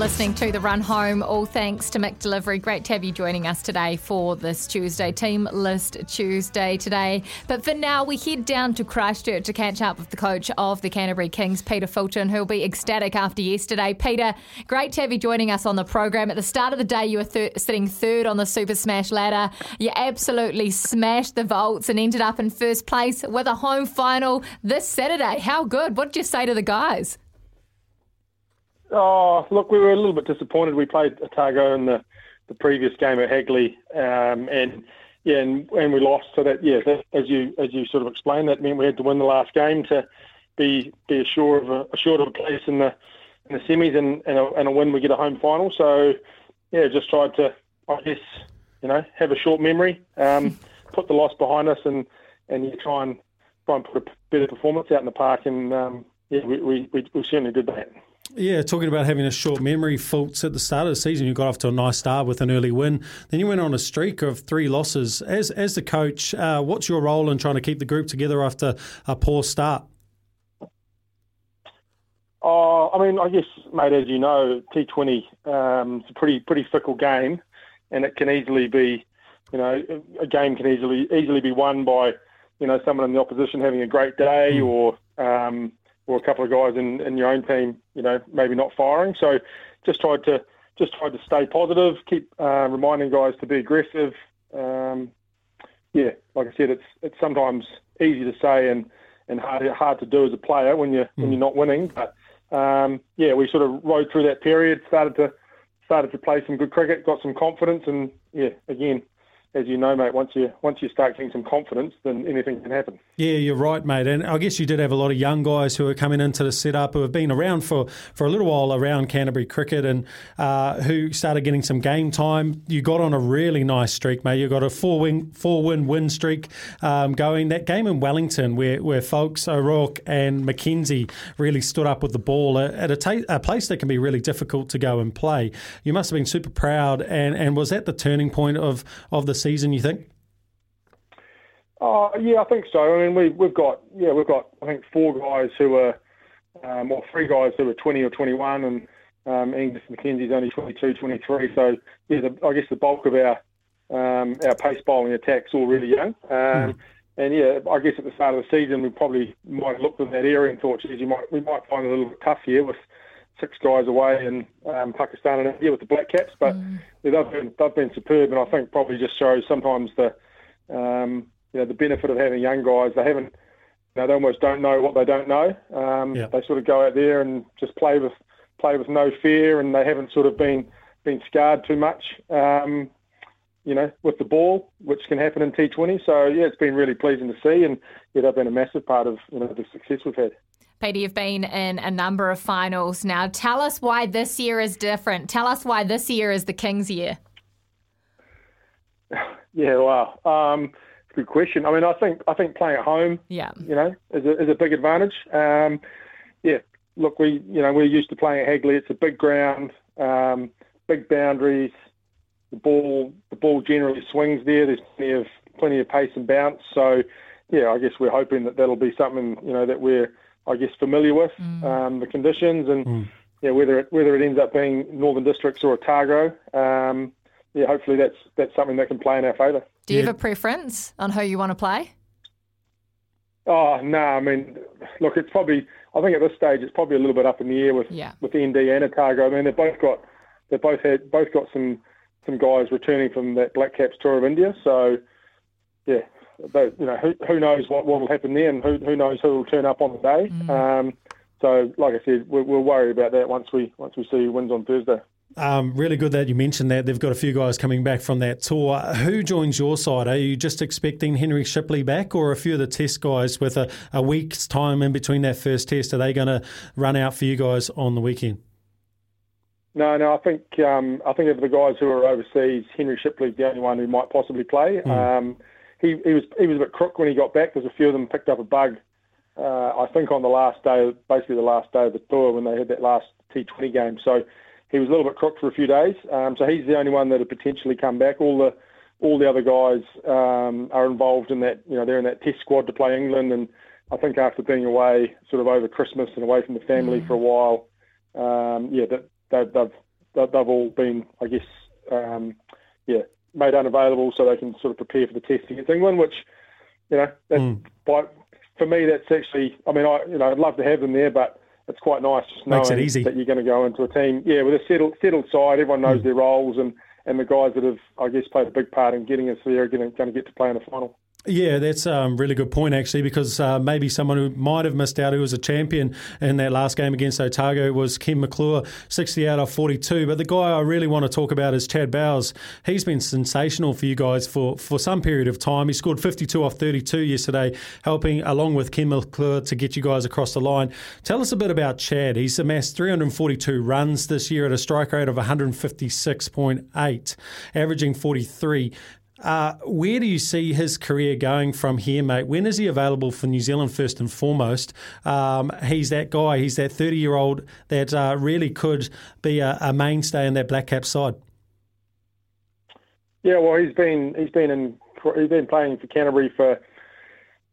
Listening to The Run Home, all thanks to Mick Delivery. Great to have you joining us today for this Tuesday, Team List Tuesday today. But for now, we head down to Christchurch to catch up with the coach of the Canterbury Kings, Peter Fulton, who'll be ecstatic after yesterday. Peter, great to have you joining us on the program. At the start of the day, you were thir- sitting third on the Super Smash ladder. You absolutely smashed the Volts and ended up in first place with a home final this Saturday. How good? What did you say to the guys? Oh, look, we were a little bit disappointed. We played Otago in the, the previous game at Hagley, um, and yeah, and, and we lost. So that yeah, that, as you as you sort of explained, that meant we had to win the last game to be be assured of a, assured of a place in the in the semis, and and a, and a win we get a home final. So yeah, just tried to I guess you know have a short memory, um, put the loss behind us, and and you try and try and put a better performance out in the park, and um, yeah, we, we, we certainly did that. Yeah, talking about having a short memory, faults at the start of the season, you got off to a nice start with an early win. Then you went on a streak of three losses. As as the coach, uh, what's your role in trying to keep the group together after a poor start? Oh, I mean, I guess, mate, as you know, T20 um, it's a pretty pretty fickle game, and it can easily be, you know, a game can easily easily be won by, you know, someone in the opposition having a great day mm. or um, or a couple of guys in, in your own team, you know, maybe not firing. So just tried to just tried to stay positive, keep uh, reminding guys to be aggressive. Um, yeah, like I said, it's it's sometimes easy to say and, and hard hard to do as a player when you when hmm. you're not winning. But um, yeah, we sort of rode through that period, started to started to play some good cricket, got some confidence, and yeah, again, as you know, mate, once you once you start getting some confidence, then anything can happen. Yeah, you're right, mate. And I guess you did have a lot of young guys who are coming into the setup who have been around for, for a little while around Canterbury cricket and uh, who started getting some game time. You got on a really nice streak, mate. You got a four win four win win streak um, going. That game in Wellington, where where Foulkes, O'Rourke, and McKenzie really stood up with the ball at a, ta- a place that can be really difficult to go and play. You must have been super proud. And, and was that the turning point of of the season? You think? Oh yeah, I think so. I mean, we we've got yeah we've got I think four guys who are um, or three guys who are 20 or 21, and um, Angus McKenzie's only 22, 23. So yeah, the, I guess the bulk of our um, our pace bowling attack's all really young. Um, mm. And yeah, I guess at the start of the season we probably might have looked in that area and thought, geez, you might we might find it a little bit tough here with six guys away in um, Pakistan and India with the Black Caps, but mm. yeah, they've been they've been superb, and I think probably just shows sometimes the um, you know the benefit of having young guys. They haven't you know, they almost don't know what they don't know. Um, yeah. They sort of go out there and just play with play with no fear, and they haven't sort of been been scarred too much. Um, you know, with the ball, which can happen in T20. So yeah, it's been really pleasing to see, and yeah, they've been a massive part of you know the success we've had. Peter, you've been in a number of finals now. Tell us why this year is different. Tell us why this year is the Kings' year. Yeah, wow. Um, good question. I mean, I think I think playing at home, yeah, you know, is a, is a big advantage. Um, yeah, look, we you know we're used to playing at Hagley. It's a big ground, um, big boundaries. The ball the ball generally swings there. There's plenty of plenty of pace and bounce. So yeah, I guess we're hoping that that'll be something you know that we're I guess, familiar with mm. um, the conditions and mm. yeah, whether it whether it ends up being Northern Districts or Otago. Um, yeah, hopefully that's that's something that can play in our favour. Do you yeah. have a preference on who you want to play? Oh no, I mean, look, it's probably I think at this stage it's probably a little bit up in the air with yeah. with ND and Otago. I mean, they've both got they both had both got some some guys returning from that Black Caps tour of India, so yeah, but you know, who, who knows what, what will happen there, and who, who knows who will turn up on the day. Mm. Um, so, like I said, we'll, we'll, worry about that once we once we see who wins on Thursday. Um, really good that you mentioned that. They've got a few guys coming back from that tour. Who joins your side? Are you just expecting Henry Shipley back, or a few of the test guys with a, a week's time in between that first test? Are they going to run out for you guys on the weekend? No, no. I think um, I think of the guys who are overseas, Henry Shipley's the only one who might possibly play. Mm. Um, he, he was he was a bit crook when he got back because a few of them picked up a bug. Uh, I think on the last day, basically the last day of the tour when they had that last T20 game. So he was a little bit crook for a few days. Um, so he's the only one that had potentially come back. All the all the other guys um, are involved in that. You know, they're in that Test squad to play England, and I think after being away sort of over Christmas and away from the family mm. for a while, um, yeah, that they've, they've they've all been, I guess, um, yeah, made unavailable so they can sort of prepare for the test against England, which, you know, mm. by, for me, that's actually, I mean, I, you know, I'd love to have them there, but it's quite nice just knowing Makes it easy. that you're going to go into a team, yeah, with a settled, settled side. Everyone knows mm. their roles, and, and the guys that have, I guess, played a big part in getting us there are going to, going to get to play in the final. Yeah, that's a um, really good point, actually, because uh, maybe someone who might have missed out, who was a champion in that last game against Otago, was Ken McClure, 60 out of 42. But the guy I really want to talk about is Chad Bowes. He's been sensational for you guys for, for some period of time. He scored 52 off 32 yesterday, helping, along with Ken McClure, to get you guys across the line. Tell us a bit about Chad. He's amassed 342 runs this year at a strike rate of 156.8, averaging 43. Uh, where do you see his career going from here, mate? When is he available for New Zealand first and foremost? Um, he's that guy. He's that 30 year old that uh, really could be a, a, mainstay in that Black Cap side. Yeah, well, he's been he's been in he's been playing for Canterbury for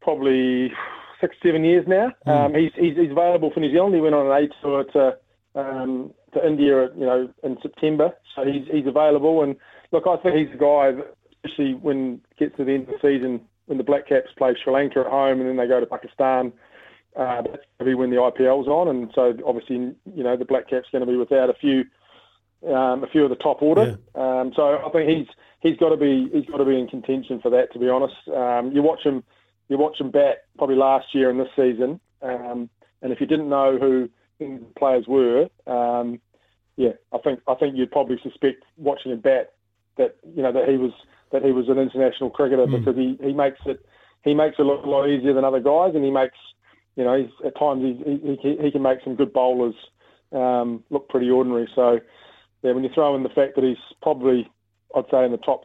probably six seven years now. Mm. Um, he's, he's, he's available for New Zealand. He went on an A tour to um, to India, you know, in September. So he's he's available. And look, I think he's a guy that especially when it gets to the end of the season, when the Black Caps play Sri Lanka at home and then they go to Pakistan. Uh, that's going to be when the IPL's on, and so obviously, you know, the Black Caps going to be without a few, um, a few of the top order. Yeah. Um, so I think he's he's got to be he's got to be in contention for that. To be honest, um, you watch him, you watch him bat probably last year and this season, um, and if you didn't know who the players were, um, yeah, I think I think you'd probably suspect watching him bat that you know that he was that he was an international cricketer mm. because he, he makes it he makes it look a lot easier than other guys, and he makes you know he's, at times he, he he can make some good bowlers um, look pretty ordinary. So yeah, when you throw in the fact that he's probably I'd say in the top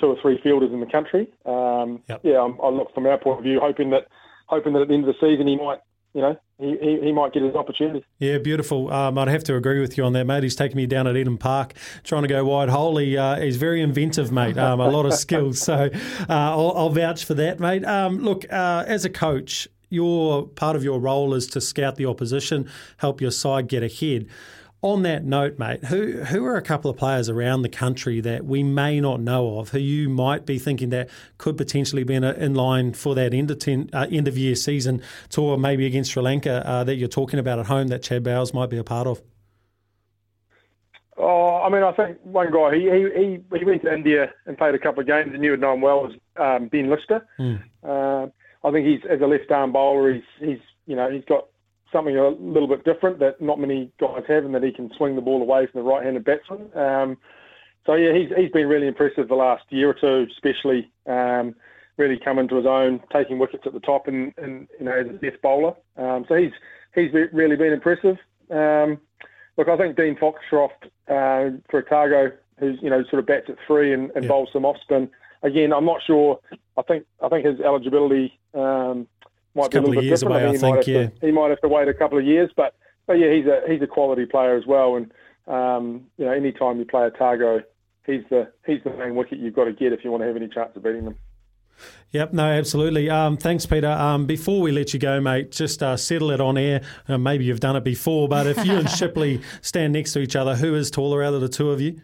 two or three fielders in the country, um, yep. yeah, I'm, I look from our point of view hoping that hoping that at the end of the season he might you know, he, he, he, might get his opportunity. Yeah, beautiful. Um, I'd have to agree with you on that, mate. He's taking me down at Eden Park trying to go wide hole. He, uh, he's very inventive, mate. Um, a lot of skills. So uh, I'll, I'll, vouch for that, mate. Um, look, uh, as a coach, your part of your role is to scout the opposition, help your side get ahead. On that note, mate, who who are a couple of players around the country that we may not know of, who you might be thinking that could potentially be in, a, in line for that end of, ten, uh, end of year season tour, maybe against Sri Lanka, uh, that you're talking about at home that Chad Bowes might be a part of? Oh, I mean, I think one guy he he he went to India and played a couple of games, and you would know him well as um, Ben Lister. Mm. Uh, I think he's as a left arm bowler, he's he's you know he's got something a little bit different that not many guys have, and that he can swing the ball away from the right-handed batsman. Um, so yeah, he's he's been really impressive the last year or two, especially. Um, really coming to his own, taking wickets at the top, and, and you know as a death bowler. Um, so he's he's really been impressive. Um, look, I think Dean Foxcroft uh, for Otago, who's you know sort of bats at three and, and bowls some off spin. Again, I'm not sure. I think I think his eligibility might be a little bit different. Away, I, mean, I think, yeah. To, he might have to wait a couple of years, but but yeah, he's a he's a quality player as well. And um, you know, any time you play Otago, he's the he's the main wicket you've got to get if you want to have any chance of beating them. Yep, no, absolutely. Um, thanks, Peter. Um, before we let you go, mate, just uh, settle it on air. Uh, maybe you've done it before, but if you and Shipley stand next to each other, who is taller out of the two of you?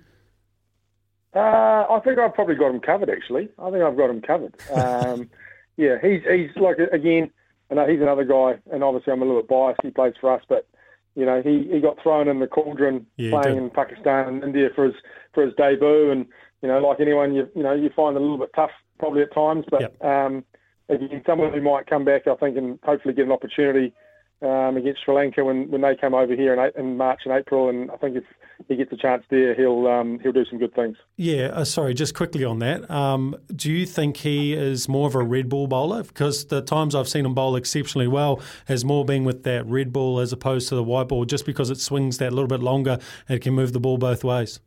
Uh, I think I've probably got him covered. Actually, I think I've got him covered. Um, yeah, he's he's like again I know he's another guy, and obviously I'm a little bit biased. He plays for us, but you know he, he got thrown in the cauldron yeah, playing in Pakistan and India for his for his debut, and you know like anyone you you know you find it a little bit tough probably at times, but yep. um, again someone who might come back I think and hopefully get an opportunity um, against Sri Lanka when, when they come over here in, in March and April, and I think if he gets a chance there, he'll um, he'll do some good things. Yeah, uh, sorry, just quickly on that. Um, do you think he is more of a red ball bowler? Because the times I've seen him bowl exceptionally well has more been with that red ball as opposed to the white ball, just because it swings that little bit longer and it can move the ball both ways.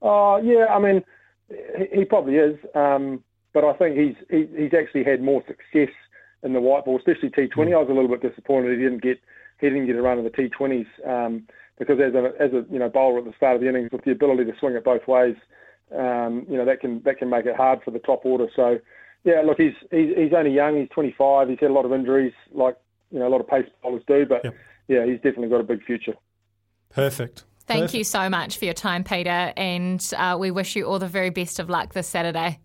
Oh uh, yeah, I mean he, he probably is, um, but I think he's he, he's actually had more success in the white ball, especially T20. Mm. I was a little bit disappointed he didn't get he didn't get a run in the T20s um, because as a as a you know bowler at the start of the innings with the ability to swing it both ways, um, you know that can that can make it hard for the top order. So yeah, look, he's he's, he's only young. He's 25. He's had a lot of injuries, like you know a lot of pace bowlers do. But yep. yeah, he's definitely got a big future. Perfect. Thank Perfect. you so much for your time, Peter, and uh, we wish you all the very best of luck this Saturday.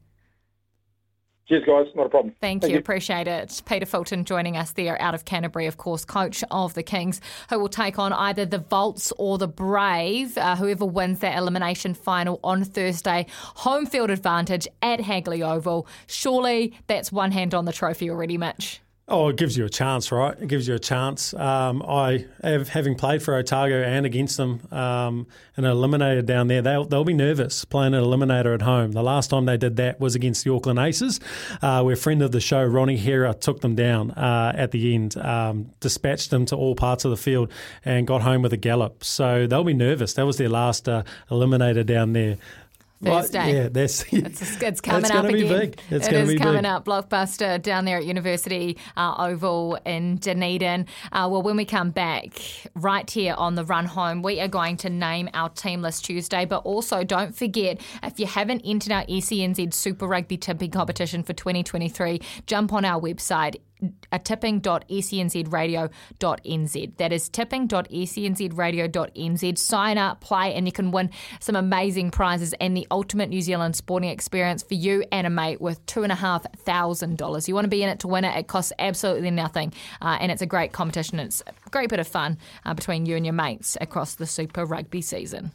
Cheers, guys. Not a problem. Thank, Thank you. you. Appreciate it. Peter Fulton joining us there out of Canterbury, of course, coach of the Kings, who will take on either the Volts or the Brave, uh, whoever wins that elimination final on Thursday. Home field advantage at Hagley Oval. Surely that's one hand on the trophy already, Mitch. Oh, it gives you a chance, right? It gives you a chance. Um, I have, having played for Otago and against them um, and eliminated down there, they'll, they'll be nervous playing an eliminator at home. The last time they did that was against the Auckland Aces, uh, where friend of the show, Ronnie Hira, took them down uh, at the end, um, dispatched them to all parts of the field, and got home with a gallop. So they'll be nervous. That was their last uh, eliminator down there. Thursday. Right, yeah, that's It's, it's coming It's up again. big. It's It be coming big. up. Blockbuster down there at University uh, Oval in Dunedin. Uh, well, when we come back, right here on the run home, we are going to name our team list Tuesday. But also, don't forget if you haven't entered our E SENZ Super Rugby tipping competition for 2023, jump on our website a tipping.snzradio.nz. That is tipping.snzradio.nz. Sign up, play, and you can win some amazing prizes and the ultimate New Zealand sporting experience for you and a mate with $2,500. You want to be in it to win it. It costs absolutely nothing, uh, and it's a great competition. It's a great bit of fun uh, between you and your mates across the Super Rugby season.